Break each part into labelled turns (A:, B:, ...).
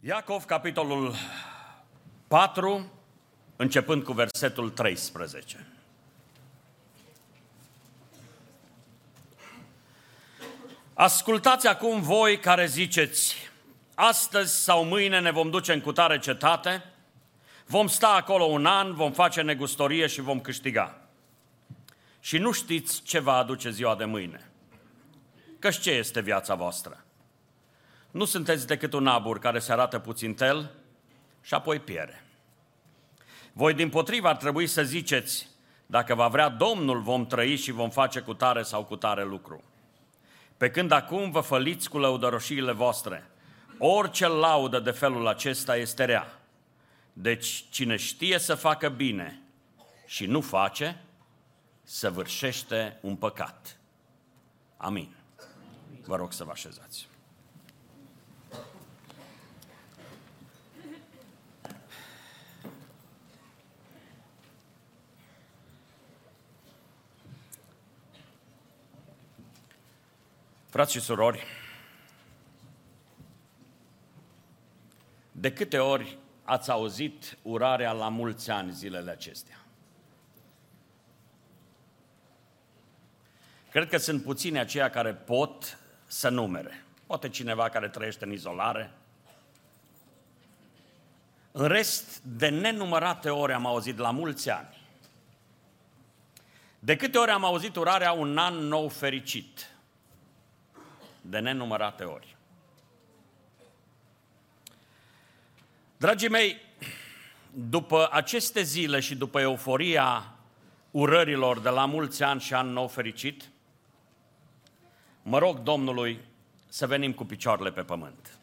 A: Iacov, capitolul 4, începând cu versetul 13. Ascultați acum voi care ziceți, astăzi sau mâine ne vom duce în cutare cetate, vom sta acolo un an, vom face negustorie și vom câștiga. Și nu știți ce va aduce ziua de mâine. Căci ce este viața voastră? Nu sunteți decât un abur care se arată puțin tel și apoi piere. Voi din potrivă ar trebui să ziceți, dacă va vrea Domnul vom trăi și vom face cu tare sau cu tare lucru. Pe când acum vă făliți cu lăudăroșiile voastre, orice laudă de felul acesta este rea. Deci cine știe să facă bine și nu face, săvârșește un păcat. Amin. Vă rog să vă așezați. Frați și surori, de câte ori ați auzit urarea la mulți ani zilele acestea? Cred că sunt puțini aceia care pot să numere. Poate cineva care trăiește în izolare. În rest, de nenumărate ori am auzit la mulți ani. De câte ori am auzit urarea un an nou fericit? De nenumărate ori. Dragii mei, după aceste zile și după euforia urărilor de la mulți ani și an nou fericit, mă rog Domnului să venim cu picioarele pe pământ.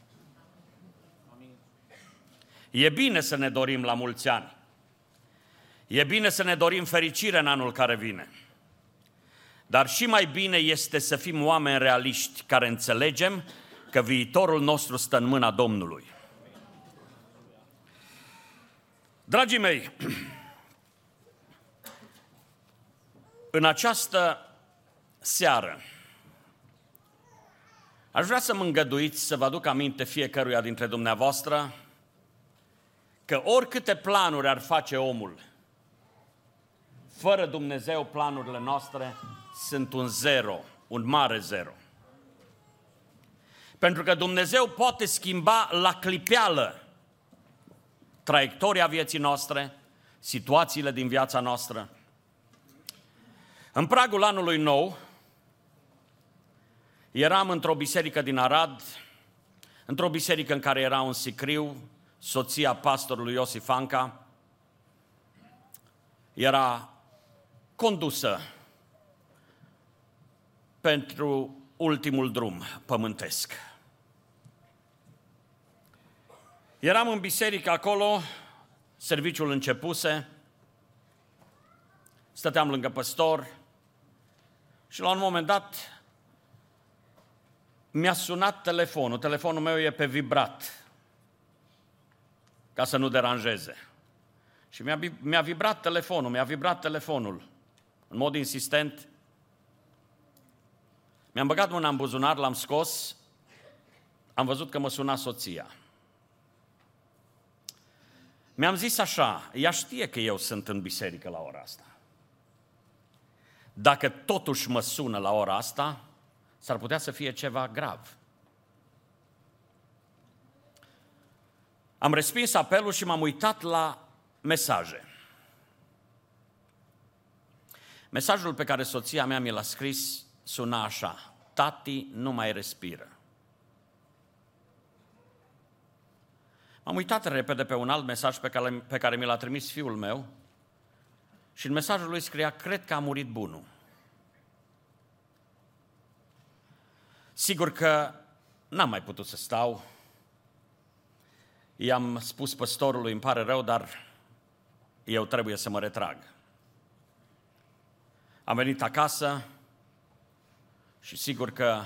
A: E bine să ne dorim la mulți ani. E bine să ne dorim fericire în anul care vine. Dar și mai bine este să fim oameni realiști care înțelegem că viitorul nostru stă în mâna Domnului. Dragii mei, în această seară aș vrea să mă îngăduiți să vă aduc aminte fiecăruia dintre dumneavoastră că oricâte planuri ar face omul, fără Dumnezeu planurile noastre sunt un zero, un mare zero. Pentru că Dumnezeu poate schimba la clipeală traiectoria vieții noastre, situațiile din viața noastră. În pragul anului nou, eram într-o biserică din Arad, într-o biserică în care era un sicriu, soția pastorului Iosif Anca, era condusă pentru ultimul drum pământesc. Eram în biserică acolo, serviciul începuse, stăteam lângă păstor și la un moment dat mi-a sunat telefonul. Telefonul meu e pe vibrat, ca să nu deranjeze. Și mi-a, mi-a vibrat telefonul, mi-a vibrat telefonul. În mod insistent, mi-am băgat mâna în buzunar, l-am scos, am văzut că mă suna soția. Mi-am zis așa, ea știe că eu sunt în biserică la ora asta. Dacă totuși mă sună la ora asta, s-ar putea să fie ceva grav. Am respins apelul și m-am uitat la mesaje. Mesajul pe care soția mea mi l-a scris suna așa, tati nu mai respiră. M-am uitat repede pe un alt mesaj pe care, pe care mi l-a trimis fiul meu și în mesajul lui scria, cred că a murit bunul. Sigur că n-am mai putut să stau. I-am spus păstorului, îmi pare rău, dar eu trebuie să mă retrag. Am venit acasă, și sigur că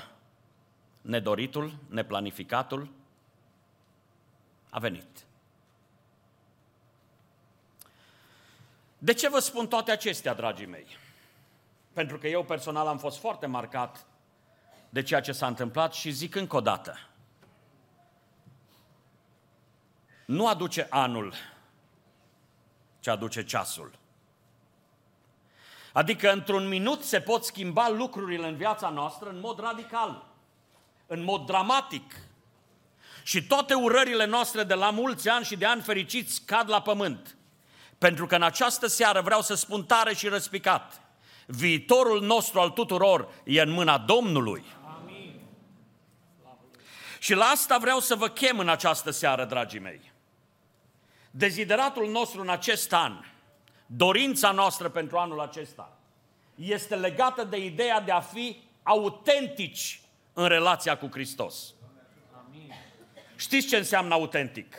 A: nedoritul, neplanificatul a venit. De ce vă spun toate acestea, dragii mei? Pentru că eu personal am fost foarte marcat de ceea ce s-a întâmplat și zic încă o dată. nu aduce anul, ci aduce ceasul. Adică într-un minut se pot schimba lucrurile în viața noastră în mod radical, în mod dramatic. Și toate urările noastre de la mulți ani și de ani fericiți cad la pământ. Pentru că în această seară vreau să spun tare și răspicat, viitorul nostru al tuturor e în mâna Domnului. Amin. Și la asta vreau să vă chem în această seară, dragii mei. Dezideratul nostru în acest an, dorința noastră pentru anul acesta, este legată de ideea de a fi autentici în relația cu Hristos. Amin. Știți ce înseamnă autentic?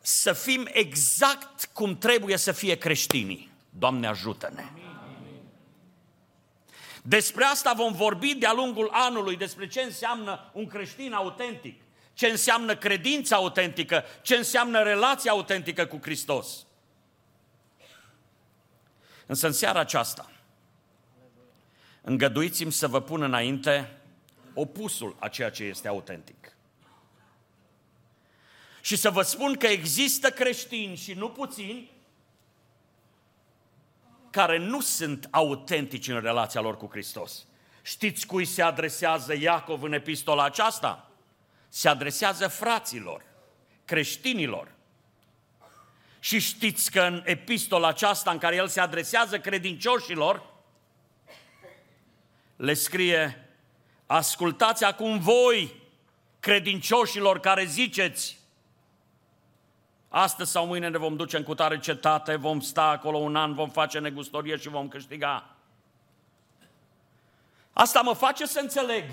A: Să fim exact cum trebuie să fie creștinii. Doamne ajută-ne! Despre asta vom vorbi de-a lungul anului, despre ce înseamnă un creștin autentic ce înseamnă credința autentică, ce înseamnă relația autentică cu Hristos. Însă în seara aceasta, îngăduiți-mi să vă pun înainte opusul a ceea ce este autentic. Și să vă spun că există creștini și nu puțini care nu sunt autentici în relația lor cu Hristos. Știți cui se adresează Iacov în epistola aceasta? Se adresează fraților, creștinilor. Și știți că în epistola aceasta în care el se adresează credincioșilor, le scrie, ascultați acum voi, credincioșilor care ziceți, astăzi sau mâine ne vom duce în cutare cetate, vom sta acolo un an, vom face negustorie și vom câștiga. Asta mă face să înțeleg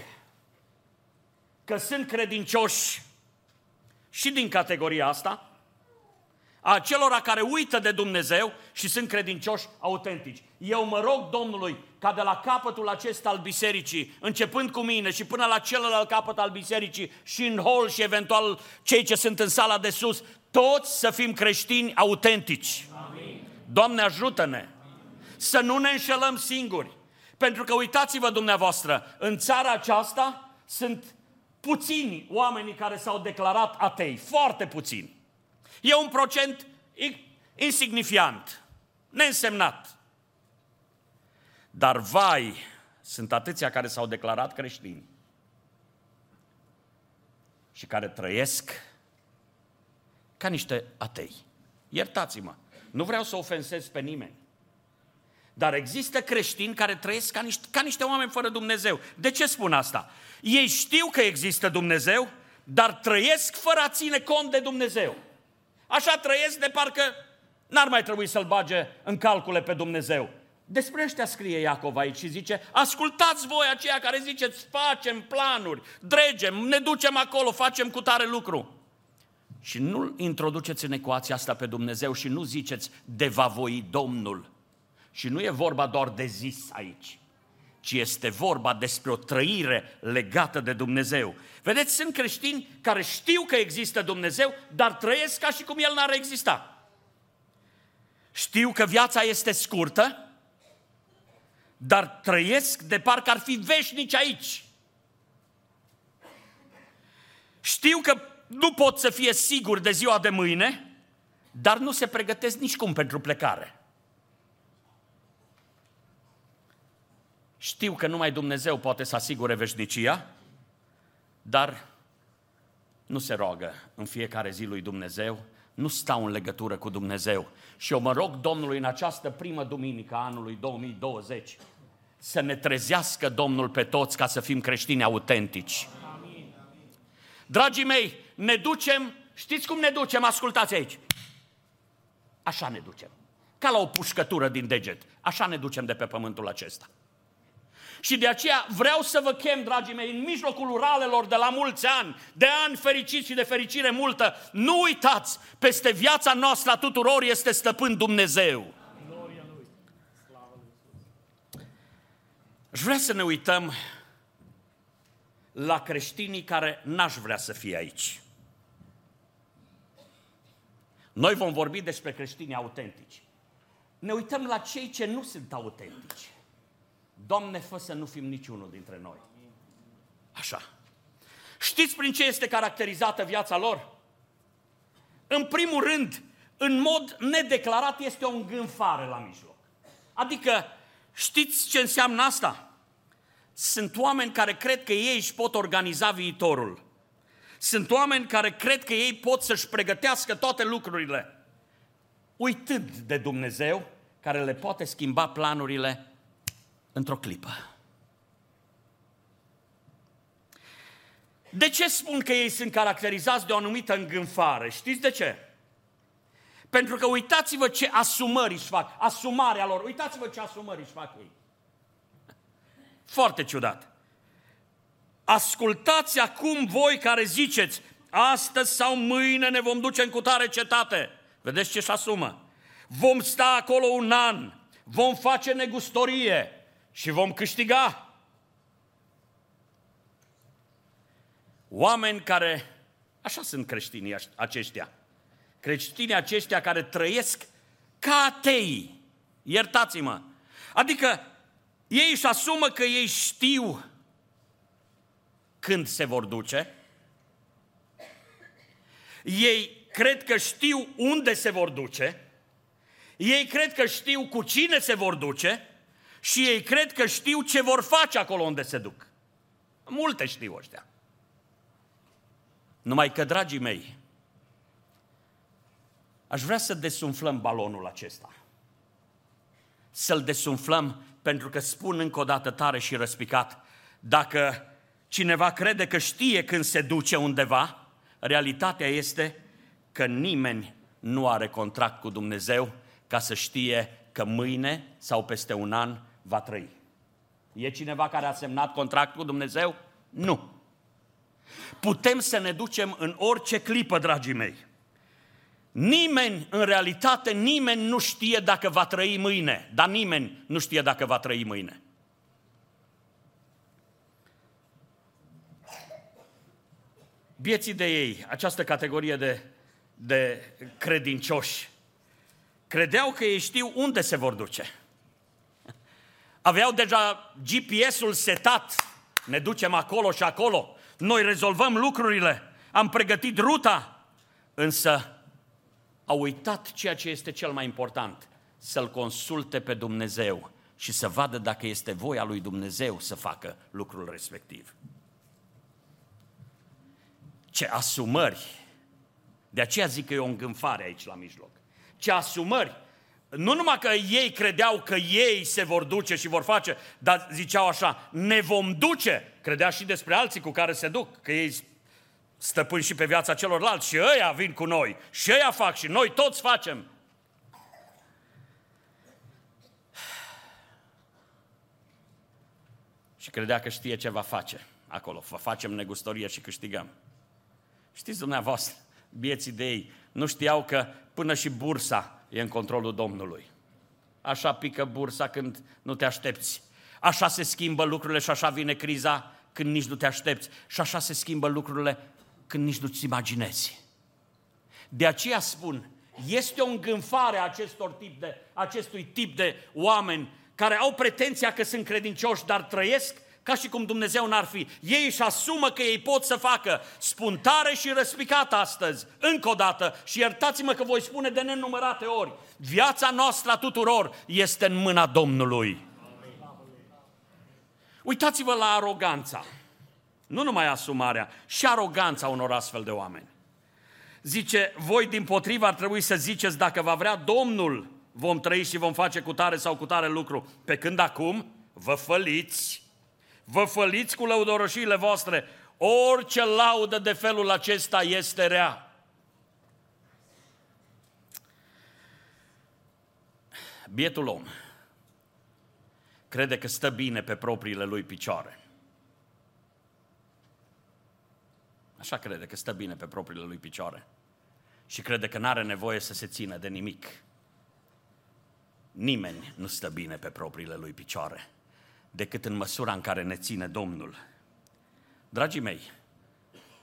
A: că sunt credincioși și din categoria asta, a celor care uită de Dumnezeu și sunt credincioși autentici. Eu mă rog Domnului ca de la capătul acesta al bisericii, începând cu mine și până la celălalt capăt al bisericii și în hol și eventual cei ce sunt în sala de sus, toți să fim creștini autentici. Amin. Doamne ajută-ne să nu ne înșelăm singuri. Pentru că uitați-vă dumneavoastră, în țara aceasta sunt puțini oamenii care s-au declarat atei, foarte puțini. E un procent insignifiant, neînsemnat. Dar vai, sunt atâția care s-au declarat creștini și care trăiesc ca niște atei. Iertați-mă, nu vreau să ofensez pe nimeni. Dar există creștini care trăiesc ca niște, ca niște oameni fără Dumnezeu. De ce spun asta? Ei știu că există Dumnezeu, dar trăiesc fără a ține cont de Dumnezeu. Așa trăiesc de parcă n-ar mai trebui să-L bage în calcule pe Dumnezeu. Despre ăștia scrie Iacov aici și zice, ascultați voi aceia care ziceți, facem planuri, dregem, ne ducem acolo, facem cu tare lucru. Și nu introduceți în ecuația asta pe Dumnezeu și nu ziceți, de va voi Domnul. Și nu e vorba doar de zis aici ci este vorba despre o trăire legată de Dumnezeu. Vedeți, sunt creștini care știu că există Dumnezeu, dar trăiesc ca și cum El n-ar exista. Știu că viața este scurtă, dar trăiesc de parcă ar fi veșnici aici. Știu că nu pot să fie sigur de ziua de mâine, dar nu se pregătesc nici cum pentru plecare. Știu că numai Dumnezeu poate să asigure veșnicia, dar nu se roagă în fiecare zi lui Dumnezeu, nu stau în legătură cu Dumnezeu. Și eu mă rog Domnului în această primă duminică a anului 2020 să ne trezească Domnul pe toți ca să fim creștini autentici. Amin. Dragii mei, ne ducem, știți cum ne ducem? Ascultați aici. Așa ne ducem. Ca la o pușcătură din deget. Așa ne ducem de pe pământul acesta. Și de aceea vreau să vă chem, dragii mei, în mijlocul uralelor de la mulți ani, de ani fericiți și de fericire multă, nu uitați, peste viața noastră a tuturor este stăpân Dumnezeu. Și vrea să ne uităm la creștinii care n-aș vrea să fie aici. Noi vom vorbi despre creștini autentici. Ne uităm la cei ce nu sunt autentici. Doamne, fă să nu fim niciunul dintre noi. Așa. Știți prin ce este caracterizată viața lor? În primul rând, în mod nedeclarat, este o îngânfare la mijloc. Adică, știți ce înseamnă asta? Sunt oameni care cred că ei își pot organiza viitorul. Sunt oameni care cred că ei pot să-și pregătească toate lucrurile, uitând de Dumnezeu, care le poate schimba planurile într-o clipă. De ce spun că ei sunt caracterizați de o anumită îngânfare? Știți de ce? Pentru că uitați-vă ce asumări își fac, asumarea lor, uitați-vă ce asumări își fac ei. Foarte ciudat. Ascultați acum voi care ziceți, astăzi sau mâine ne vom duce în cutare cetate. Vedeți ce-și asumă? Vom sta acolo un an, vom face negustorie și vom câștiga. Oameni care, așa sunt creștinii aceștia, creștinii aceștia care trăiesc ca atei, iertați-mă. Adică ei își asumă că ei știu când se vor duce, ei cred că știu unde se vor duce, ei cred că știu cu cine se vor duce și ei cred că știu ce vor face acolo unde se duc. Multe știu ăștia. Numai că, dragii mei, aș vrea să desumflăm balonul acesta. Să-l desumflăm pentru că spun încă o dată tare și răspicat, dacă cineva crede că știe când se duce undeva, realitatea este că nimeni nu are contract cu Dumnezeu ca să știe că mâine sau peste un an va trăi. E cineva care a semnat contract cu Dumnezeu? Nu. Putem să ne ducem în orice clipă, dragii mei. Nimeni, în realitate, nimeni nu știe dacă va trăi mâine, dar nimeni nu știe dacă va trăi mâine. Bieții de ei, această categorie de, de credincioși, credeau că ei știu unde se vor duce. Aveau deja GPS-ul setat, ne ducem acolo și acolo, noi rezolvăm lucrurile, am pregătit ruta, însă au uitat ceea ce este cel mai important, să-L consulte pe Dumnezeu și să vadă dacă este voia lui Dumnezeu să facă lucrul respectiv. Ce asumări! De aceea zic că e o îngânfare aici la mijloc. Ce asumări! Nu numai că ei credeau că ei se vor duce și vor face, dar ziceau așa, ne vom duce. Credea și despre alții cu care se duc, că ei stăpân și pe viața celorlalți și ăia vin cu noi și ăia fac și noi toți facem. Și credea că știe ce va face acolo. Facem negustorie și câștigăm. Știți dumneavoastră, bieții de ei, nu știau că până și bursa e în controlul Domnului. Așa pică bursa când nu te aștepți. Așa se schimbă lucrurile și așa vine criza când nici nu te aștepți. Și așa se schimbă lucrurile când nici nu-ți imaginezi. De aceea spun, este o îngânfare a acestor tip de, acestui tip de oameni care au pretenția că sunt credincioși, dar trăiesc ca și cum Dumnezeu n-ar fi. Ei își asumă că ei pot să facă. Spun tare și răspicat astăzi, încă o dată, și iertați-mă că voi spune de nenumărate ori, viața noastră a tuturor este în mâna Domnului. Uitați-vă la aroganța. Nu numai asumarea, și aroganța unor astfel de oameni. Zice, voi din potrivă ar trebui să ziceți dacă va vrea Domnul, vom trăi și vom face cu tare sau cu tare lucru. Pe când acum vă făliți, vă făliți cu lăudoroșiile voastre. Orice laudă de felul acesta este rea. Bietul om crede că stă bine pe propriile lui picioare. Așa crede că stă bine pe propriile lui picioare. Și crede că nu are nevoie să se țină de nimic. Nimeni nu stă bine pe propriile lui picioare, decât în măsura în care ne ține Domnul. Dragii mei,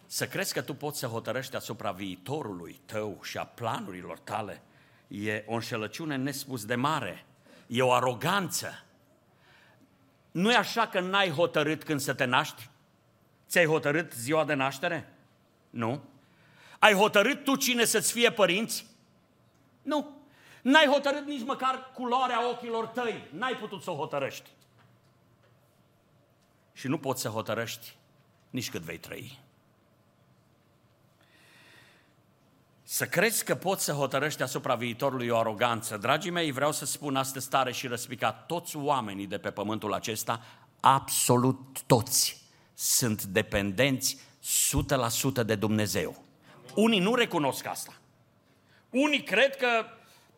A: să crezi că tu poți să hotărăști asupra viitorului tău și a planurilor tale e o înșelăciune nespus de mare, e o aroganță. Nu e așa că n-ai hotărât când să te naști? Ți-ai hotărât ziua de naștere? Nu. Ai hotărât tu cine să-ți fie părinți? Nu. N-ai hotărât nici măcar culoarea ochilor tăi. N-ai putut să o hotărăști. Și nu poți să hotărăști nici cât vei trăi. Să crezi că poți să hotărăști asupra viitorului o aroganță. Dragii mei, vreau să spun astăzi tare și răspicat, toți oamenii de pe pământul acesta, absolut toți, sunt dependenți 100% de Dumnezeu. Unii nu recunosc asta. Unii cred că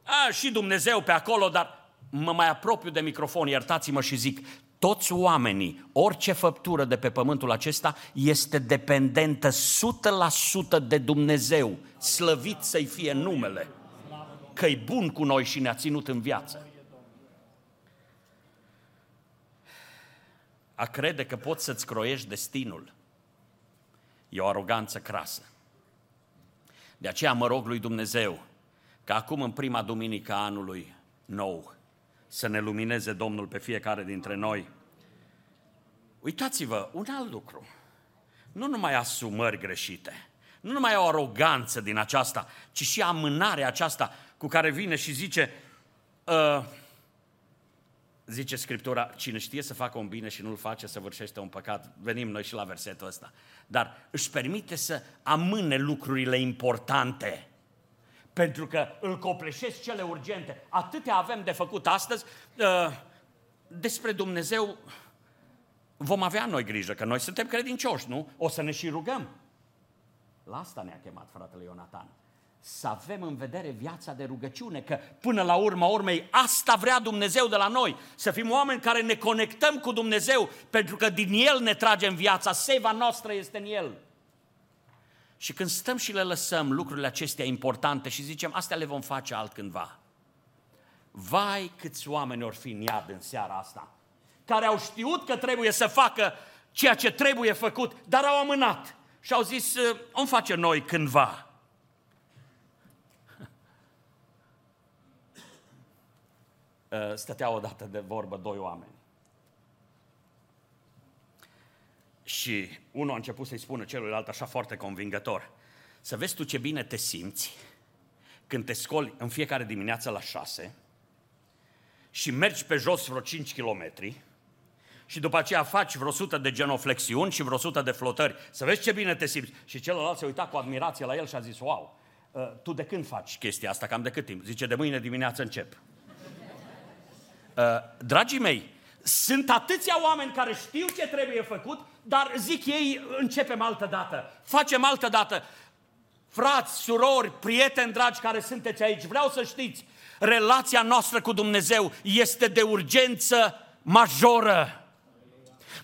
A: a, și Dumnezeu pe acolo, dar mă mai apropiu de microfon, iertați-mă și zic, toți oamenii, orice făptură de pe pământul acesta este dependentă 100% de Dumnezeu, slăvit să-i fie numele, că-i bun cu noi și ne-a ținut în viață. A crede că poți să-ți croiești destinul e o aroganță crasă. De aceea mă rog lui Dumnezeu ca acum în prima duminică a anului nou să ne lumineze Domnul pe fiecare dintre noi. Uitați-vă, un alt lucru. Nu numai asumări greșite, nu numai o aroganță din aceasta, ci și amânarea aceasta cu care vine și zice, uh, zice Scriptura, cine știe să facă un bine și nu-l face, să vârșește un păcat. Venim noi și la versetul ăsta. Dar își permite să amâne lucrurile importante pentru că îl copleșesc cele urgente. Atâtea avem de făcut astăzi. Uh, despre Dumnezeu vom avea noi grijă, că noi suntem credincioși, nu? O să ne și rugăm. La asta ne-a chemat fratele Ionatan. Să avem în vedere viața de rugăciune, că până la urma urmei asta vrea Dumnezeu de la noi. Să fim oameni care ne conectăm cu Dumnezeu, pentru că din El ne tragem viața, seva noastră este în El. Și când stăm și le lăsăm lucrurile acestea importante și zicem, astea le vom face altcândva. Vai câți oameni ori fi în iad în seara asta, care au știut că trebuie să facă ceea ce trebuie făcut, dar au amânat și au zis, om face noi cândva. Stăteau odată de vorbă doi oameni. Și unul a început să-i spună celuilalt așa foarte convingător. Să vezi tu ce bine te simți când te scoli în fiecare dimineață la șase și mergi pe jos vreo 5 km și după aceea faci vreo sută de genoflexiuni și vreo sută de flotări. Să vezi ce bine te simți. Și celălalt se uita cu admirație la el și a zis, wow, uh, tu de când faci chestia asta, cam de cât timp? Zice, de mâine dimineață încep. Uh, dragii mei, sunt atâția oameni care știu ce trebuie făcut, dar zic ei, începem altă dată, facem altă dată. Frați, surori, prieteni dragi care sunteți aici, vreau să știți, relația noastră cu Dumnezeu este de urgență majoră.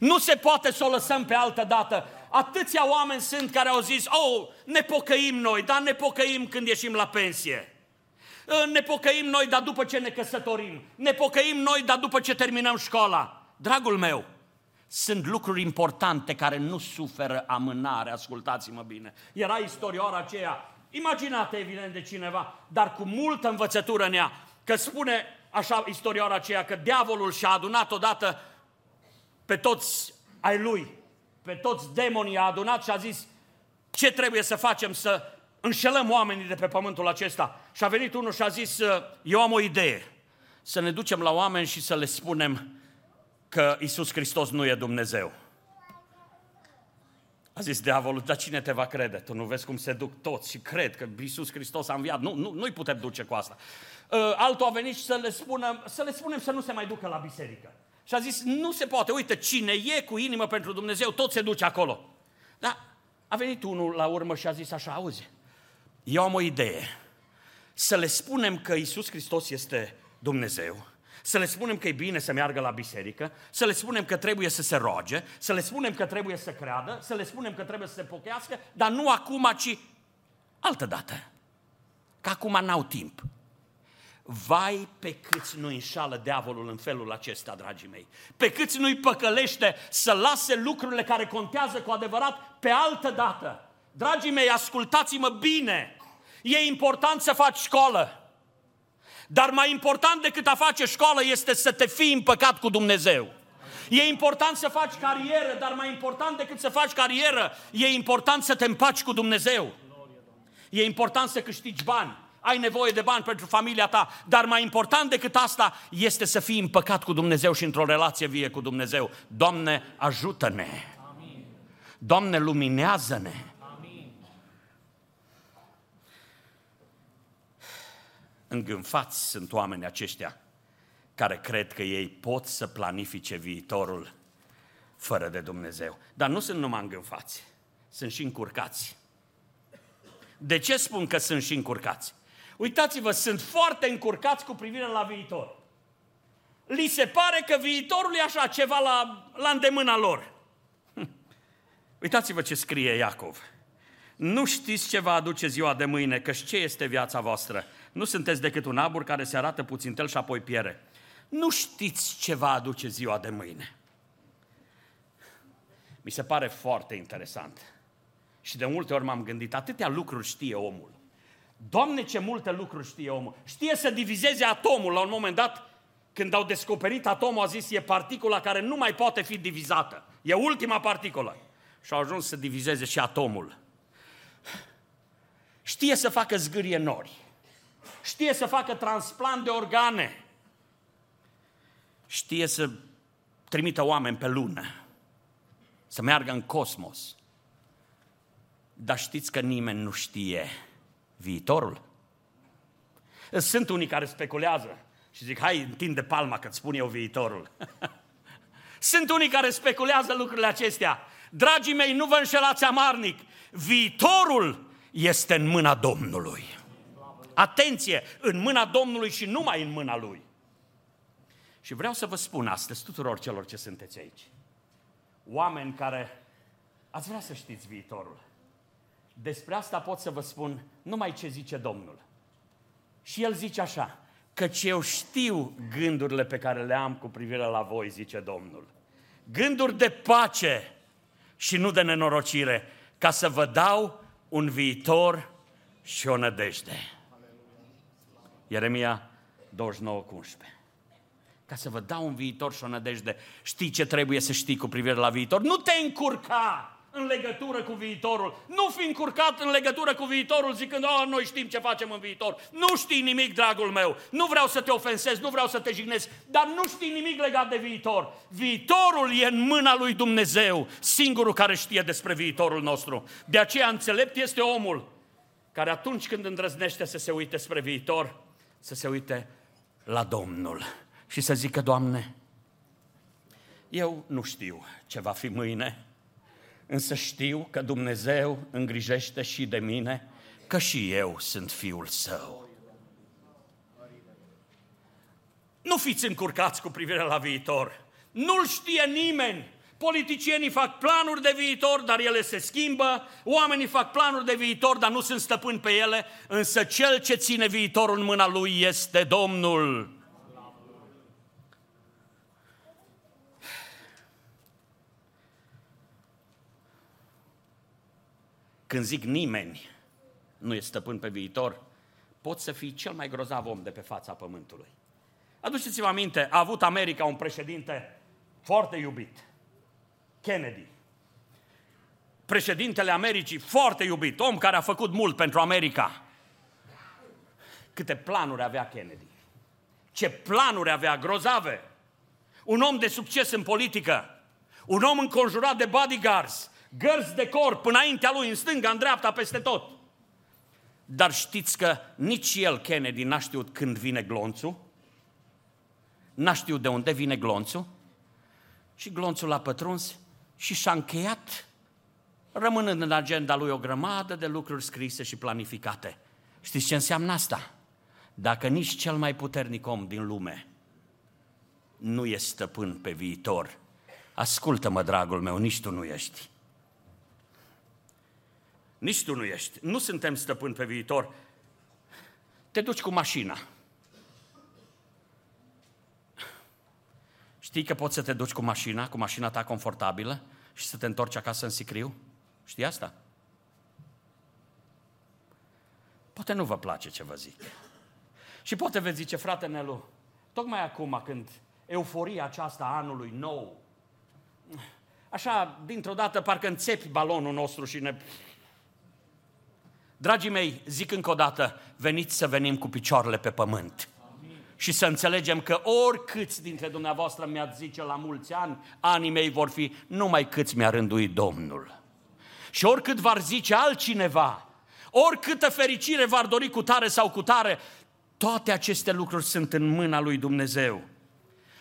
A: Nu se poate să o lăsăm pe altă dată. Atâția oameni sunt care au zis, oh, ne pocăim noi, dar ne pocăim când ieșim la pensie. Ne pocăim noi, dar după ce ne căsătorim. Ne pocăim noi, dar după ce terminăm școala. Dragul meu, sunt lucruri importante care nu suferă amânare, ascultați-mă bine. Era istorioara aceea, imaginată evident de cineva, dar cu multă învățătură în ea, că spune așa istorioara aceea, că diavolul și-a adunat odată pe toți ai lui, pe toți demonii a adunat și a zis, ce trebuie să facem să înșelăm oamenii de pe pământul acesta? Și a venit unul și a zis, eu am o idee, să ne ducem la oameni și să le spunem, că Isus Hristos nu e Dumnezeu. A zis diavolul, dar cine te va crede? Tu nu vezi cum se duc toți și cred că Isus Hristos a înviat. Nu, nu, nu-i putem duce cu asta. Uh, altul a venit și să le, spună, să le spunem să nu se mai ducă la biserică. Și a zis, nu se poate, uite, cine e cu inimă pentru Dumnezeu, tot se duce acolo. Dar a venit unul la urmă și a zis așa, auzi, eu am o idee. Să le spunem că Isus Hristos este Dumnezeu să le spunem că e bine să meargă la biserică, să le spunem că trebuie să se roage, să le spunem că trebuie să creadă, să le spunem că trebuie să se pochească, dar nu acum, ci altă dată. Că acum n-au timp. Vai pe câți nu înșală diavolul în felul acesta, dragii mei. Pe câți nu-i păcălește să lase lucrurile care contează cu adevărat pe altă dată. Dragii mei, ascultați-mă bine. E important să faci școală. Dar mai important decât a face școală este să te fii împăcat cu Dumnezeu. E important să faci carieră, dar mai important decât să faci carieră, e important să te împaci cu Dumnezeu. E important să câștigi bani. Ai nevoie de bani pentru familia ta, dar mai important decât asta este să fii împăcat cu Dumnezeu și într-o relație vie cu Dumnezeu. Doamne, ajută-ne! Doamne, luminează-ne! Îngânfați sunt oamenii aceștia care cred că ei pot să planifice viitorul fără de Dumnezeu. Dar nu sunt numai îngânfați, sunt și încurcați. De ce spun că sunt și încurcați? Uitați-vă, sunt foarte încurcați cu privire la viitor. Li se pare că viitorul e așa, ceva la, la îndemâna lor. Uitați-vă ce scrie Iacov. Nu știți ce va aduce ziua de mâine, că ce este viața voastră? Nu sunteți decât un abur care se arată puțin tel și apoi piere. Nu știți ce va aduce ziua de mâine. Mi se pare foarte interesant. Și de multe ori m-am gândit, atâtea lucruri știe omul. Doamne, ce multe lucruri știe omul. Știe să divizeze atomul la un moment dat, când au descoperit atomul, a zis, e particula care nu mai poate fi divizată. E ultima particulă. Și au ajuns să divizeze și atomul. Știe să facă zgârie nori. Știe să facă transplant de organe. Știe să trimită oameni pe lună. Să meargă în cosmos. Dar știți că nimeni nu știe viitorul? Sunt unii care speculează și zic, hai, întinde palma că-ți spun eu viitorul. Sunt unii care speculează lucrurile acestea. Dragii mei, nu vă înșelați amarnic. Viitorul este în mâna Domnului. Atenție, în mâna Domnului și numai în mâna Lui. Și vreau să vă spun astăzi tuturor celor ce sunteți aici, oameni care ați vrea să știți viitorul. Despre asta pot să vă spun numai ce zice Domnul. Și El zice așa, căci eu știu gândurile pe care le am cu privire la voi, zice Domnul. Gânduri de pace și nu de nenorocire, ca să vă dau un viitor și o nădejde. Ieremia 29 cu 11. Ca să vă dau un viitor și o nădejde. Știi ce trebuie să știi cu privire la viitor? Nu te încurca în legătură cu viitorul. Nu fi încurcat în legătură cu viitorul zicând, oh, noi știm ce facem în viitor. Nu știi nimic, dragul meu. Nu vreau să te ofensez, nu vreau să te jignesc, dar nu știi nimic legat de viitor. Viitorul e în mâna lui Dumnezeu, singurul care știe despre viitorul nostru. De aceea înțelept este omul care atunci când îndrăznește să se uite spre viitor, să se uite la Domnul și să zică, Doamne, eu nu știu ce va fi mâine, însă știu că Dumnezeu îngrijește și de mine, că și eu sunt fiul său. Nu fiți încurcați cu privire la viitor. Nu-l știe nimeni. Politicienii fac planuri de viitor, dar ele se schimbă, oamenii fac planuri de viitor, dar nu sunt stăpâni pe ele, însă cel ce ține viitorul în mâna lui este Domnul. Când zic nimeni nu este stăpân pe viitor, poți să fii cel mai grozav om de pe fața pământului. Aduceți-vă aminte, a avut America un președinte foarte iubit, Kennedy. Președintele Americii foarte iubit, om care a făcut mult pentru America. Câte planuri avea Kennedy. Ce planuri avea grozave. Un om de succes în politică. Un om înconjurat de bodyguards gărzi de corp înaintea lui, în stânga, în dreapta, peste tot. Dar știți că nici el, Kennedy, n-a știut când vine glonțul, n-a știut de unde vine glonțul și glonțul l-a pătruns și și-a încheiat, rămânând în agenda lui o grămadă de lucruri scrise și planificate. Știți ce înseamnă asta? Dacă nici cel mai puternic om din lume nu e stăpân pe viitor, ascultă-mă, dragul meu, nici tu nu ești. Nici tu nu ești. Nu suntem stăpâni pe viitor. Te duci cu mașina. Știi că poți să te duci cu mașina, cu mașina ta confortabilă și să te întorci acasă în sicriu? Știi asta? Poate nu vă place ce vă zic. Și poate veți zice, frate Nelu, tocmai acum când euforia aceasta anului nou așa, dintr-o dată, parcă înțepi balonul nostru și ne... Dragii mei, zic încă o dată, veniți să venim cu picioarele pe pământ. Și să înțelegem că oricâți dintre dumneavoastră mi-ați zice la mulți ani, anii mei vor fi numai câți mi-a rânduit Domnul. Și oricât v-ar zice altcineva, oricâtă fericire v-ar dori cu tare sau cu tare, toate aceste lucruri sunt în mâna lui Dumnezeu.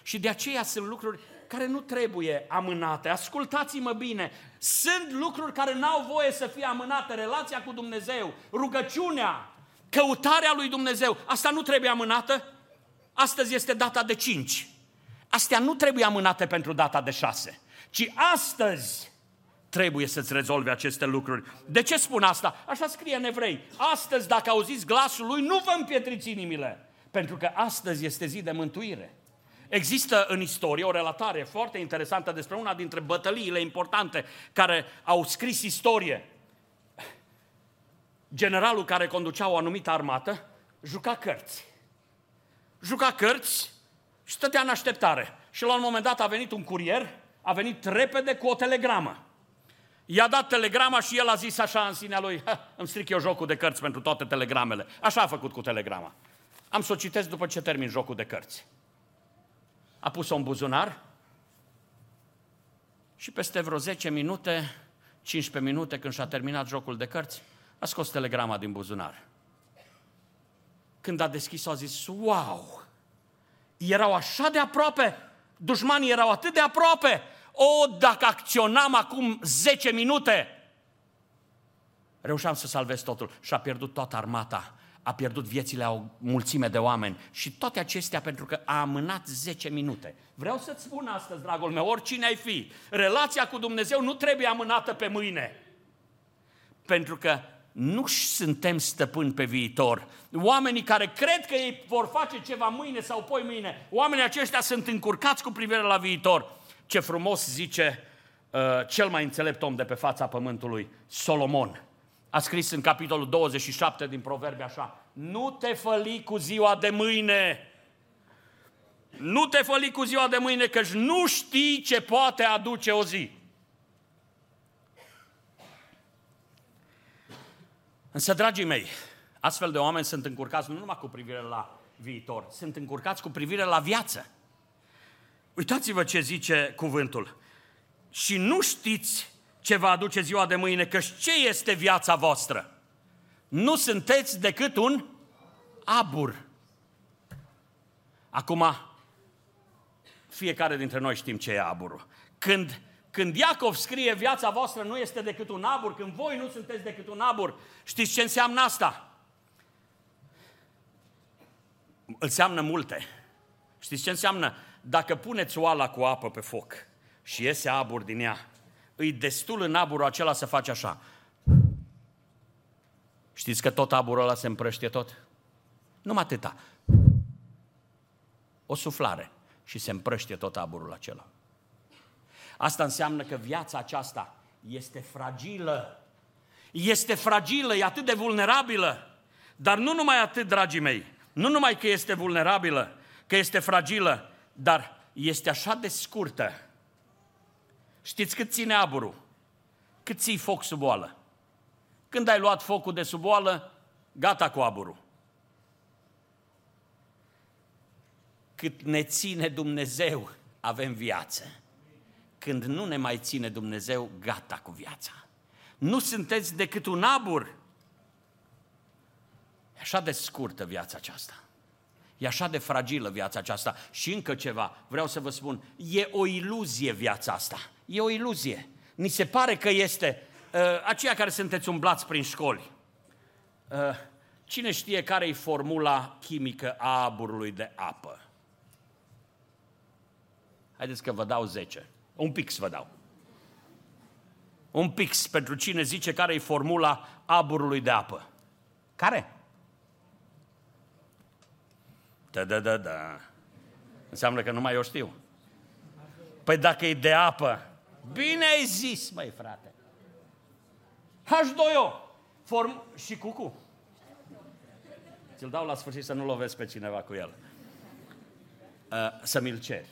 A: Și de aceea sunt lucruri care nu trebuie amânate. Ascultați-mă bine, sunt lucruri care n-au voie să fie amânate. Relația cu Dumnezeu, rugăciunea, căutarea lui Dumnezeu, asta nu trebuie amânată. Astăzi este data de 5. Astea nu trebuie amânate pentru data de 6, ci astăzi trebuie să-ți rezolvi aceste lucruri. De ce spun asta? Așa scrie în evrei. Astăzi, dacă auziți glasul lui, nu vă împietriți inimile, pentru că astăzi este zi de mântuire. Există în istorie o relatare foarte interesantă despre una dintre bătăliile importante care au scris istorie. Generalul care conducea o anumită armată juca cărți. Juca cărți și stătea în așteptare. Și la un moment dat a venit un curier, a venit repede cu o telegramă. I-a dat telegrama și el a zis așa în sinea lui, îmi stric eu jocul de cărți pentru toate telegramele. Așa a făcut cu telegrama. Am să o citesc după ce termin jocul de cărți a pus-o în buzunar și peste vreo 10 minute, 15 minute, când și-a terminat jocul de cărți, a scos telegrama din buzunar. Când a deschis-o, a zis, wow, erau așa de aproape, dușmanii erau atât de aproape, o, dacă acționam acum 10 minute, reușeam să salvez totul și a pierdut toată armata a pierdut viețile a o mulțime de oameni și toate acestea pentru că a amânat 10 minute. Vreau să-ți spun astăzi, dragul meu, oricine ai fi, relația cu Dumnezeu nu trebuie amânată pe mâine. Pentru că nu suntem stăpâni pe viitor. Oamenii care cred că ei vor face ceva mâine sau poi mâine, oamenii aceștia sunt încurcați cu privire la viitor. Ce frumos zice uh, cel mai înțelept om de pe fața pământului, Solomon a scris în capitolul 27 din Proverbe așa, nu te făli cu ziua de mâine, nu te făli cu ziua de mâine, căci nu știi ce poate aduce o zi. Însă, dragii mei, astfel de oameni sunt încurcați nu numai cu privire la viitor, sunt încurcați cu privire la viață. Uitați-vă ce zice cuvântul. Și nu știți ce va aduce ziua de mâine, că ce este viața voastră? Nu sunteți decât un abur. Acum, fiecare dintre noi știm ce e aburul. Când, când Iacov scrie viața voastră nu este decât un abur, când voi nu sunteți decât un abur, știți ce înseamnă asta? Înseamnă multe. Știți ce înseamnă? Dacă puneți oala cu apă pe foc și iese abur din ea, îi destul în aburul acela să faci așa. Știți că tot aburul ăla se împrăștie tot? Numai atâta. O suflare și se împrăștie tot aburul acela. Asta înseamnă că viața aceasta este fragilă. Este fragilă, e atât de vulnerabilă. Dar nu numai atât, dragii mei, nu numai că este vulnerabilă, că este fragilă, dar este așa de scurtă Știți cât ține aburul? Cât ții foc sub oală? Când ai luat focul de sub oală, gata cu aburul. Cât ne ține Dumnezeu, avem viață. Când nu ne mai ține Dumnezeu, gata cu viața. Nu sunteți decât un abur. E așa de scurtă viața aceasta. E așa de fragilă viața aceasta. Și încă ceva, vreau să vă spun, e o iluzie viața asta. E o iluzie. Ni se pare că este uh, aceia care sunteți umblați prin școli. Uh, cine știe care e formula chimică a aburului de apă? Haideți că vă dau 10. Un pix vă dau. Un pix pentru cine zice care e formula aburului de apă. Care? Da, da, da, da. Înseamnă că numai eu știu. Păi dacă e de apă, bine ai zis, măi frate. H2O. Form și cucu. Ți-l dau la sfârșit să nu lovesc pe cineva cu el. Uh, să mi-l ceri.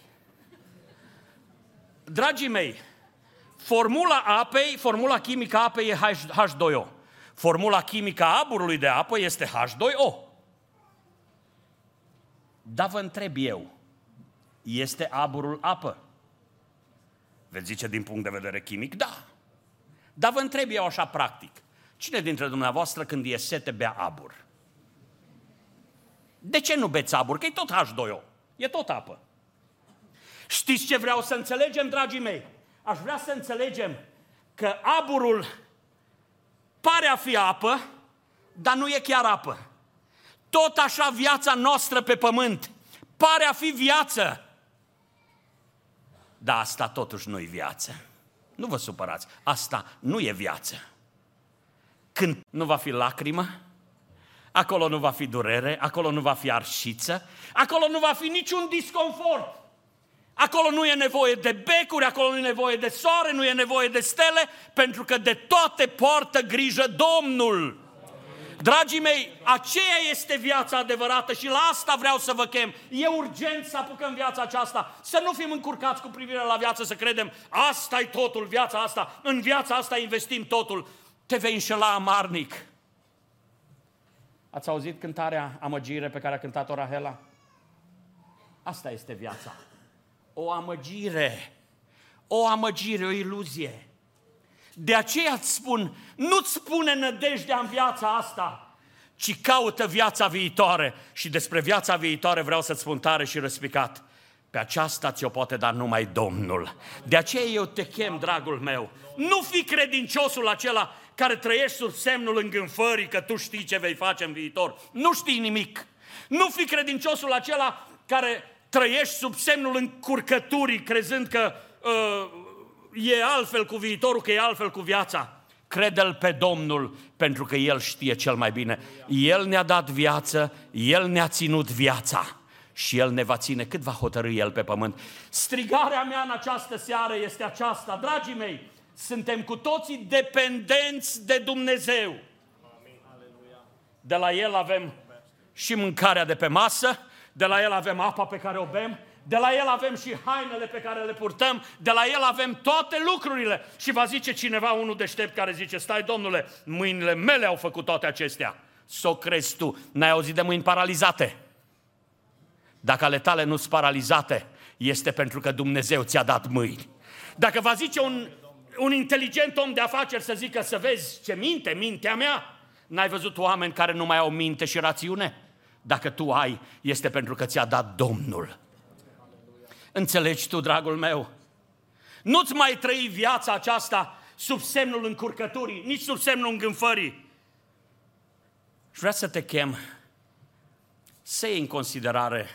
A: Dragii mei, formula apei, formula chimică a apei e H2O. Formula chimică a aburului de apă este H2O. Dar vă întreb eu, este aburul apă? Veți zice din punct de vedere chimic, da. Dar vă întreb eu așa practic, cine dintre dumneavoastră când e sete bea abur? De ce nu beți abur? Că e tot H2O, e tot apă. Știți ce vreau să înțelegem, dragii mei? Aș vrea să înțelegem că aburul pare a fi apă, dar nu e chiar apă. Tot așa viața noastră pe pământ pare a fi viață, dar asta totuși nu e viață. Nu vă supărați, asta nu e viață. Când nu va fi lacrimă, acolo nu va fi durere, acolo nu va fi arșiță, acolo nu va fi niciun disconfort. Acolo nu e nevoie de becuri, acolo nu e nevoie de soare, nu e nevoie de stele, pentru că de toate poartă grijă Domnul. Dragii mei, aceea este viața adevărată și la asta vreau să vă chem. E urgent să apucăm viața aceasta, să nu fim încurcați cu privire la viață, să credem, asta e totul, viața asta, în viața asta investim totul. Te vei înșela amarnic. Ați auzit cântarea Amăgire pe care a cântat-o Rahela? Asta este viața. O amăgire, o amăgire, o iluzie. De aceea îți spun, nu-ți spune nădejdea în viața asta, ci caută viața viitoare. Și despre viața viitoare vreau să-ți spun tare și răspicat. Pe aceasta ți-o poate da numai Domnul. De aceea eu te chem, dragul meu. Nu fi credinciosul acela care trăiești sub semnul îngânfării că tu știi ce vei face în viitor. Nu știi nimic. Nu fi credinciosul acela care trăiești sub semnul încurcăturii, crezând că uh, e altfel cu viitorul, că e altfel cu viața. Crede-L pe Domnul, pentru că El știe cel mai bine. El ne-a dat viață, El ne-a ținut viața și El ne va ține cât va hotărâi El pe pământ. Strigarea mea în această seară este aceasta. Dragii mei, suntem cu toții dependenți de Dumnezeu. De la El avem și mâncarea de pe masă, de la El avem apa pe care o bem, de la El avem și hainele pe care le purtăm, de la El avem toate lucrurile. Și va zice cineva, unul deștept care zice, stai domnule, mâinile mele au făcut toate acestea. Să o crezi tu, n-ai auzit de mâini paralizate? Dacă ale tale nu sunt paralizate, este pentru că Dumnezeu ți-a dat mâini. Dacă va zice un, un inteligent om de afaceri să zică să vezi ce minte, mintea mea, n-ai văzut oameni care nu mai au minte și rațiune? Dacă tu ai, este pentru că ți-a dat Domnul. Înțelegi tu, dragul meu? Nu-ți mai trăi viața aceasta sub semnul încurcăturii, nici sub semnul îngânfării. Și vreau să te chem să iei în considerare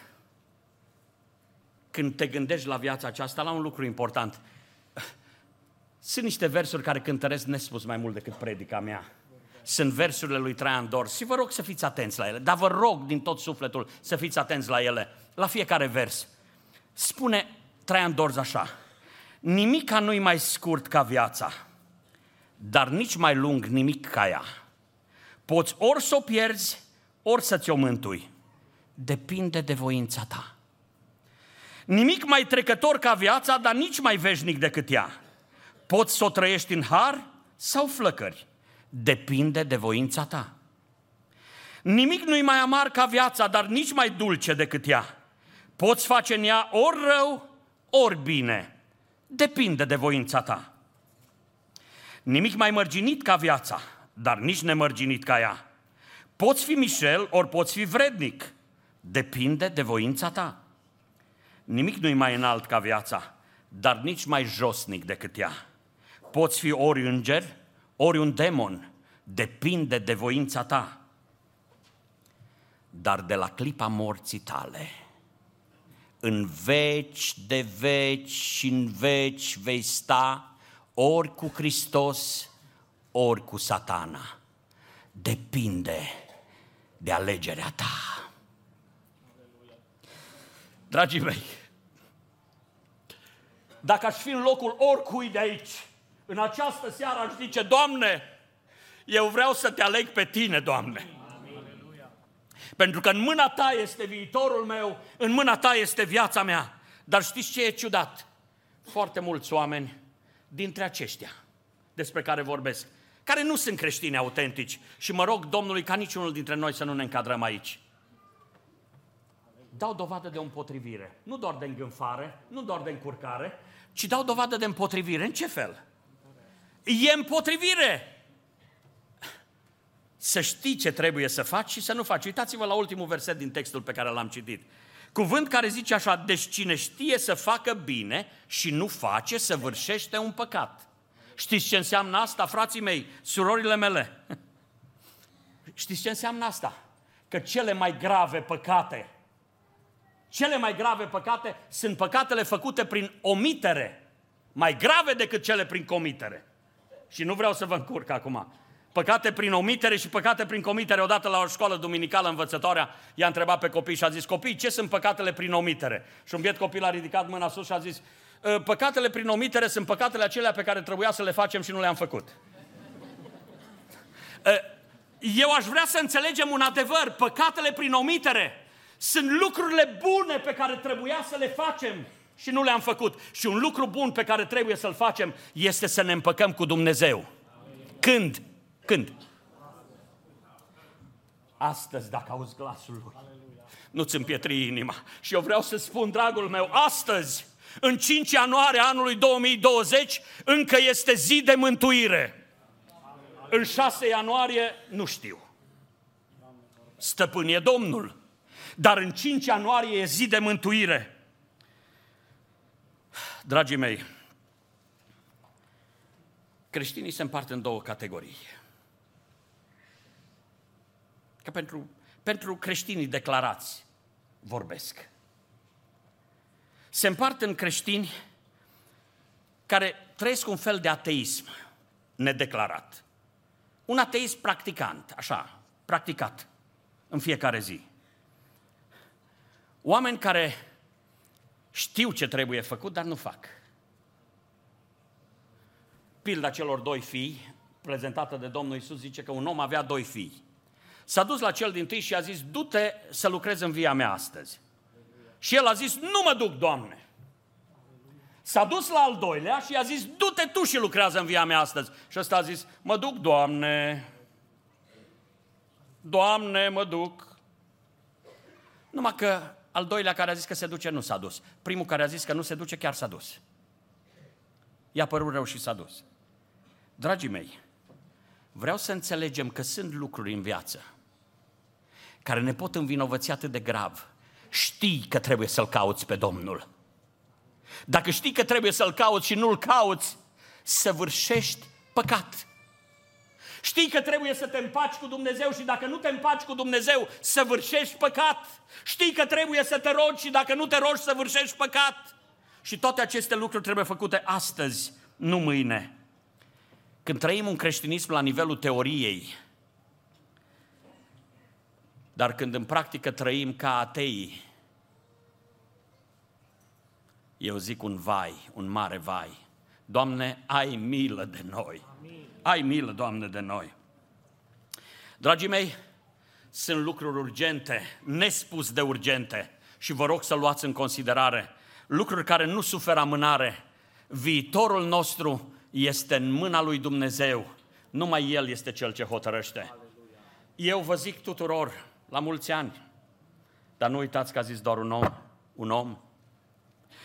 A: când te gândești la viața aceasta, la un lucru important. Sunt niște versuri care cântăresc nespus mai mult decât predica mea. Sunt versurile lui Traian Dors și vă rog să fiți atenți la ele, dar vă rog din tot sufletul să fiți atenți la ele, la fiecare vers. Spune Traian Dorz așa, nimica nu-i mai scurt ca viața, dar nici mai lung nimic ca ea. Poți ori să o pierzi, ori să ți-o mântui. Depinde de voința ta. Nimic mai trecător ca viața, dar nici mai veșnic decât ea. Poți să o trăiești în har sau flăcări. Depinde de voința ta. Nimic nu-i mai amar ca viața, dar nici mai dulce decât ea. Poți face în ea ori rău, ori bine. Depinde de voința ta. Nimic mai mărginit ca viața, dar nici nemărginit ca ea. Poți fi mișel, ori poți fi vrednic. Depinde de voința ta. Nimic nu-i mai înalt ca viața, dar nici mai josnic decât ea. Poți fi ori înger, ori un demon. Depinde de voința ta. Dar de la clipa morții tale, în veci de veci și în veci vei sta ori cu Hristos, ori cu satana. Depinde de alegerea ta. Dragii mei, dacă aș fi în locul oricui de aici, în această seară aș zice, Doamne, eu vreau să te aleg pe tine, Doamne. Pentru că în mâna ta este viitorul meu, în mâna ta este viața mea. Dar știți ce e ciudat? foarte mulți oameni dintre aceștia despre care vorbesc, care nu sunt creștini autentici și mă rog Domnului ca niciunul dintre noi să nu ne încadrăm aici. Dau dovadă de o împotrivire, nu doar de îngânfare, nu doar de încurcare, ci dau dovadă de împotrivire. În ce fel? E împotrivire! Să știi ce trebuie să faci și să nu faci. Uitați-vă la ultimul verset din textul pe care l-am citit. Cuvânt care zice așa, deci cine știe să facă bine și nu face, să vârșește un păcat. Știți ce înseamnă asta, frații mei, surorile mele? Știți ce înseamnă asta? Că cele mai grave păcate, cele mai grave păcate sunt păcatele făcute prin omitere, mai grave decât cele prin comitere. Și nu vreau să vă încurc acum. Păcate prin omitere și păcate prin comitere. Odată la o școală duminicală învățătoarea i-a întrebat pe copii și a zis, copii, ce sunt păcatele prin omitere? Și un biet copil a ridicat mâna sus și a zis, ă, păcatele prin omitere sunt păcatele acelea pe care trebuia să le facem și nu le-am făcut. Ă, eu aș vrea să înțelegem un adevăr, păcatele prin omitere sunt lucrurile bune pe care trebuia să le facem și nu le-am făcut. Și un lucru bun pe care trebuie să-l facem este să ne împăcăm cu Dumnezeu. Când? Când? Astăzi, dacă auzi glasul Lui, nu-ți împietri inima. Și eu vreau să spun, dragul meu, astăzi, în 5 ianuarie anului 2020, încă este zi de mântuire. În 6 ianuarie, nu știu. Stăpân e Domnul. Dar în 5 ianuarie e zi de mântuire. Dragii mei, creștinii se împart în două categorii. Că pentru, pentru creștinii declarați vorbesc. Se împart în creștini care trăiesc un fel de ateism nedeclarat. Un ateism practicant, așa, practicat în fiecare zi. Oameni care știu ce trebuie făcut, dar nu fac. Pilda celor doi fii, prezentată de Domnul Isus, zice că un om avea doi fii. S-a dus la cel din tâi și a zis, du-te să lucrezi în via mea astăzi. Și el a zis, nu mă duc, Doamne. S-a dus la al doilea și a zis, du-te tu și lucrează în via mea astăzi. Și ăsta a zis, mă duc, Doamne. Doamne, mă duc. Numai că al doilea care a zis că se duce nu s-a dus. Primul care a zis că nu se duce chiar s-a dus. I-a părut rău și s-a dus. Dragii mei, vreau să înțelegem că sunt lucruri în viață care ne pot învinovăți atât de grav. Știi că trebuie să-L cauți pe Domnul. Dacă știi că trebuie să-L cauți și nu-L cauți, săvârșești păcat. Știi că trebuie să te împaci cu Dumnezeu și dacă nu te împaci cu Dumnezeu, săvârșești păcat. Știi că trebuie să te rogi și dacă nu te rogi, săvârșești păcat. Și toate aceste lucruri trebuie făcute astăzi, nu mâine. Când trăim un creștinism la nivelul teoriei, dar când în practică trăim ca atei, eu zic un vai, un mare vai. Doamne, ai milă de noi. Ai milă, Doamne, de noi. Dragii mei, sunt lucruri urgente, nespus de urgente și vă rog să luați în considerare lucruri care nu suferă amânare. Viitorul nostru este în mâna lui Dumnezeu. Numai El este Cel ce hotărăște. Eu vă zic tuturor, la mulți ani, dar nu uitați că a zis doar un om, un om.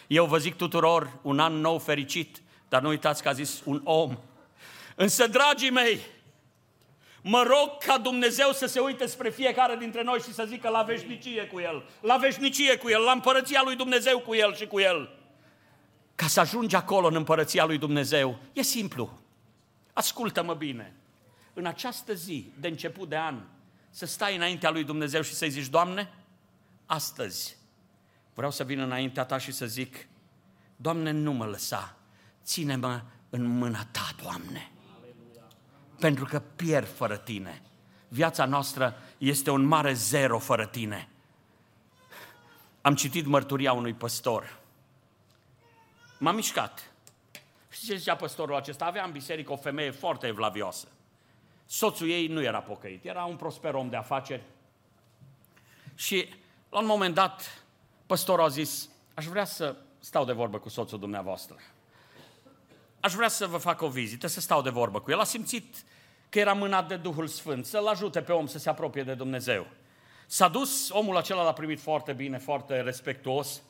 A: Eu vă zic tuturor, un an nou fericit, dar nu uitați că a zis un om. Însă, dragii mei, mă rog ca Dumnezeu să se uite spre fiecare dintre noi și să zică la veșnicie cu El, la veșnicie cu El, la împărăția lui Dumnezeu cu El și cu El. Ca să ajungi acolo în împărăția lui Dumnezeu, e simplu. Ascultă-mă bine. În această zi de început de an, să stai înaintea lui Dumnezeu și să-i zici, Doamne, astăzi vreau să vin înaintea ta și să zic, Doamne, nu mă lăsa, ține-mă în mâna ta, Doamne pentru că pierd fără tine. Viața noastră este un mare zero fără tine. Am citit mărturia unui păstor. M-am mișcat. Știți ce zicea păstorul acesta? Avea în biserică o femeie foarte evlavioasă. Soțul ei nu era pocăit, era un prosper om de afaceri. Și la un moment dat, păstorul a zis, aș vrea să stau de vorbă cu soțul dumneavoastră. Aș vrea să vă fac o vizită, să stau de vorbă cu el. A simțit că era mânat de Duhul Sfânt, să-l ajute pe om să se apropie de Dumnezeu. S-a dus, omul acela l-a primit foarte bine, foarte respectuos,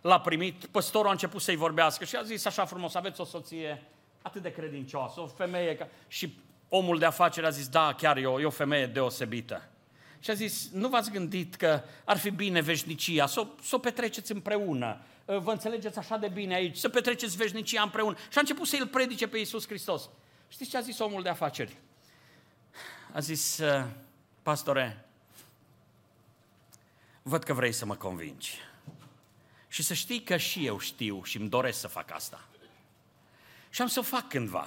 A: l-a primit, păstorul a început să-i vorbească și a zis așa frumos, aveți o soție atât de credincioasă, o femeie, ca... și omul de afaceri a zis, da, chiar e o, e o femeie deosebită. Și a zis, nu v-ați gândit că ar fi bine veșnicia, să o, să o petreceți împreună, vă înțelegeți așa de bine aici, să petreceți veșnicia împreună. Și a început să îl predice pe Iisus Hristos. Știți ce a zis omul de afaceri? A zis, pastore, văd că vrei să mă convingi. Și să știi că și eu știu și îmi doresc să fac asta. Și am să o fac cândva.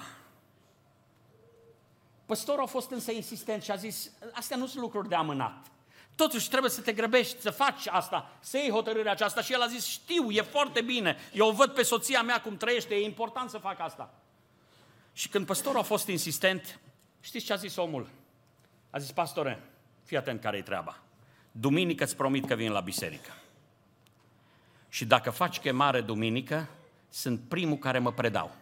A: Păstorul a fost însă insistent și a zis, astea nu sunt lucruri de amânat. Totuși trebuie să te grăbești, să faci asta, să iei hotărârea aceasta. Și el a zis, știu, e foarte bine, eu o văd pe soția mea cum trăiește, e important să fac asta. Și când păstorul a fost insistent, știți ce a zis omul? A zis, pastore, fii atent care-i treaba. Duminică îți promit că vin la biserică. Și dacă faci chemare duminică, sunt primul care mă predau.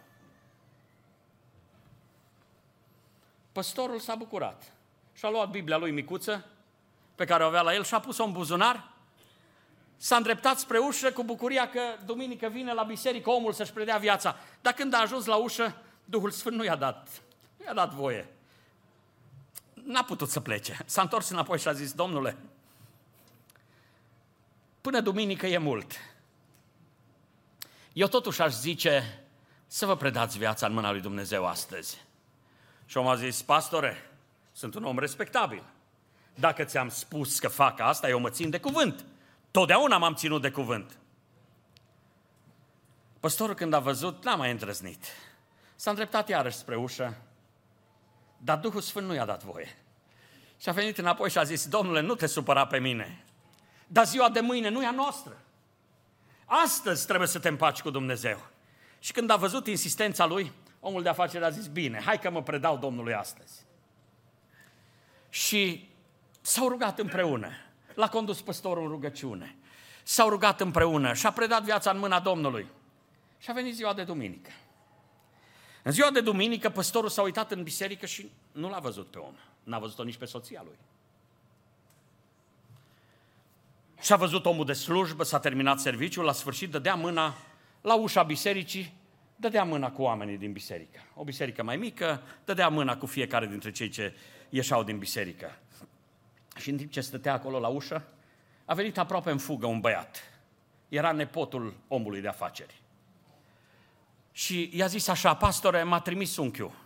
A: Păstorul s-a bucurat și a luat Biblia lui micuță, pe care o avea la el, și a pus-o în buzunar, s-a îndreptat spre ușă cu bucuria că duminică vine la biserică omul să-și predea viața. Dar când a ajuns la ușă, Duhul Sfânt nu i-a dat, nu i-a dat voie. N-a putut să plece. S-a întors înapoi și a zis, domnule, până duminică e mult. Eu totuși aș zice să vă predați viața în mâna lui Dumnezeu astăzi. Și omul a zis, pastore, sunt un om respectabil. Dacă ți-am spus că fac asta, eu mă țin de cuvânt. Totdeauna m-am ținut de cuvânt. Păstorul când a văzut, n-a mai îndrăznit. S-a îndreptat iarăși spre ușă, dar Duhul Sfânt nu i-a dat voie. Și a venit înapoi și a zis, Domnule, nu te supăra pe mine, dar ziua de mâine nu e a noastră. Astăzi trebuie să te împaci cu Dumnezeu. Și când a văzut insistența lui, omul de afaceri a zis, bine, hai că mă predau Domnului astăzi. Și s-au rugat împreună. L-a condus păstorul în rugăciune. S-au rugat împreună și a predat viața în mâna Domnului. Și a venit ziua de duminică. În ziua de duminică, păstorul s-a uitat în biserică și nu l-a văzut pe om. N-a văzut-o nici pe soția lui. Și a văzut omul de slujbă, s-a terminat serviciul, la sfârșit dădea mâna la ușa bisericii, dădea mâna cu oamenii din biserică. O biserică mai mică, dădea mâna cu fiecare dintre cei ce ieșeau din biserică. Și în timp ce stătea acolo la ușă, a venit aproape în fugă un băiat. Era nepotul omului de afaceri. Și i-a zis așa, pastore, m-a trimis unchiul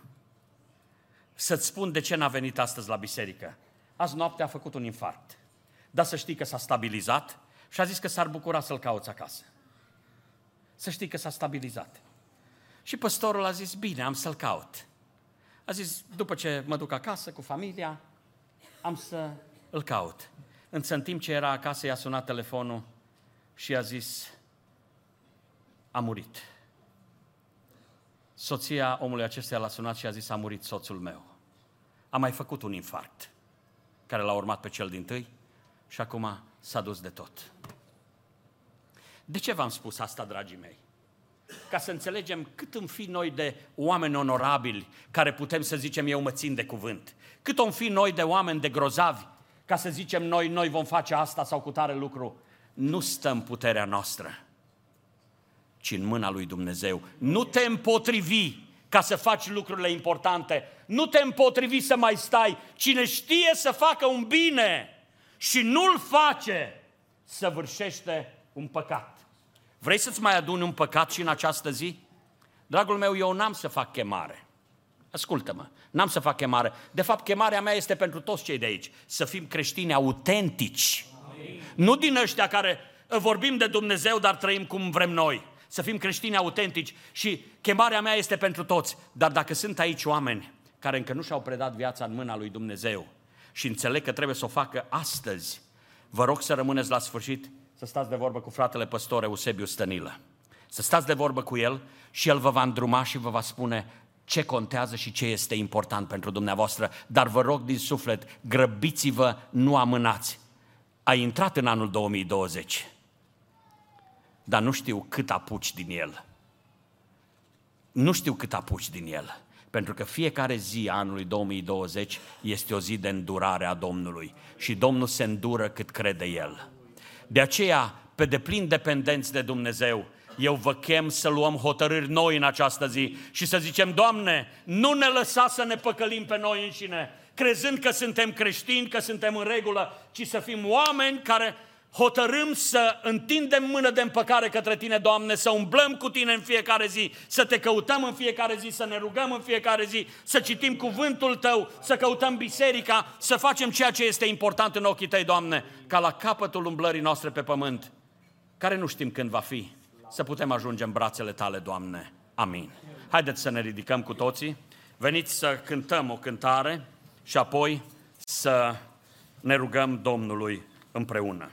A: să-ți spun de ce n-a venit astăzi la biserică. Azi noapte a făcut un infarct. Dar să știi că s-a stabilizat și a zis că s-ar bucura să-l cauți acasă. Să știi că s-a stabilizat. Și păstorul a zis, bine, am să-l caut. A zis, după ce mă duc acasă cu familia, am să îl caut. Însă în timp ce era acasă, i-a sunat telefonul și a zis, a murit. Soția omului acestuia l-a sunat și a zis, a murit soțul meu. A mai făcut un infarct, care l-a urmat pe cel din tâi și acum s-a dus de tot. De ce v-am spus asta, dragii mei? Ca să înțelegem cât îmi fi noi de oameni onorabili, care putem să zicem eu mă țin de cuvânt. Cât om fi noi de oameni de grozavi, ca să zicem noi, noi vom face asta sau cu tare lucru. Nu stă în puterea noastră, ci în mâna lui Dumnezeu. Nu te împotrivi ca să faci lucrurile importante. Nu te împotrivi să mai stai. Cine știe să facă un bine și nu-l face, săvârșește un păcat. Vrei să-ți mai aduni un păcat și în această zi? Dragul meu, eu n-am să fac chemare. Ascultă-mă, n-am să fac chemare. De fapt, chemarea mea este pentru toți cei de aici. Să fim creștini autentici. Amin. Nu din ăștia care vorbim de Dumnezeu, dar trăim cum vrem noi. Să fim creștini autentici și chemarea mea este pentru toți. Dar dacă sunt aici oameni care încă nu și-au predat viața în mâna lui Dumnezeu și înțeleg că trebuie să o facă astăzi, vă rog să rămâneți la sfârșit să stați de vorbă cu fratele păstor Eusebiu Stănilă. Să stați de vorbă cu el și el vă va îndruma și vă va spune ce contează și ce este important pentru dumneavoastră. Dar vă rog din suflet, grăbiți-vă, nu amânați. A intrat în anul 2020. dar nu știu cât apuci din el. Nu știu cât apuci din el. Pentru că fiecare zi a anului 2020 este o zi de îndurare a Domnului și Domnul se îndură cât crede El. De aceea, pe deplin dependenți de Dumnezeu, eu vă chem să luăm hotărâri noi în această zi și să zicem, Doamne, nu ne lăsa să ne păcălim pe noi înșine, crezând că suntem creștini, că suntem în regulă, ci să fim oameni care hotărâm să întindem mână de împăcare către Tine, Doamne, să umblăm cu Tine în fiecare zi, să Te căutăm în fiecare zi, să ne rugăm în fiecare zi, să citim cuvântul Tău, să căutăm biserica, să facem ceea ce este important în ochii Tăi, Doamne, ca la capătul umblării noastre pe pământ, care nu știm când va fi, să putem ajunge în brațele Tale, Doamne. Amin. Haideți să ne ridicăm cu toții, veniți să cântăm o cântare și apoi să ne rugăm Domnului împreună.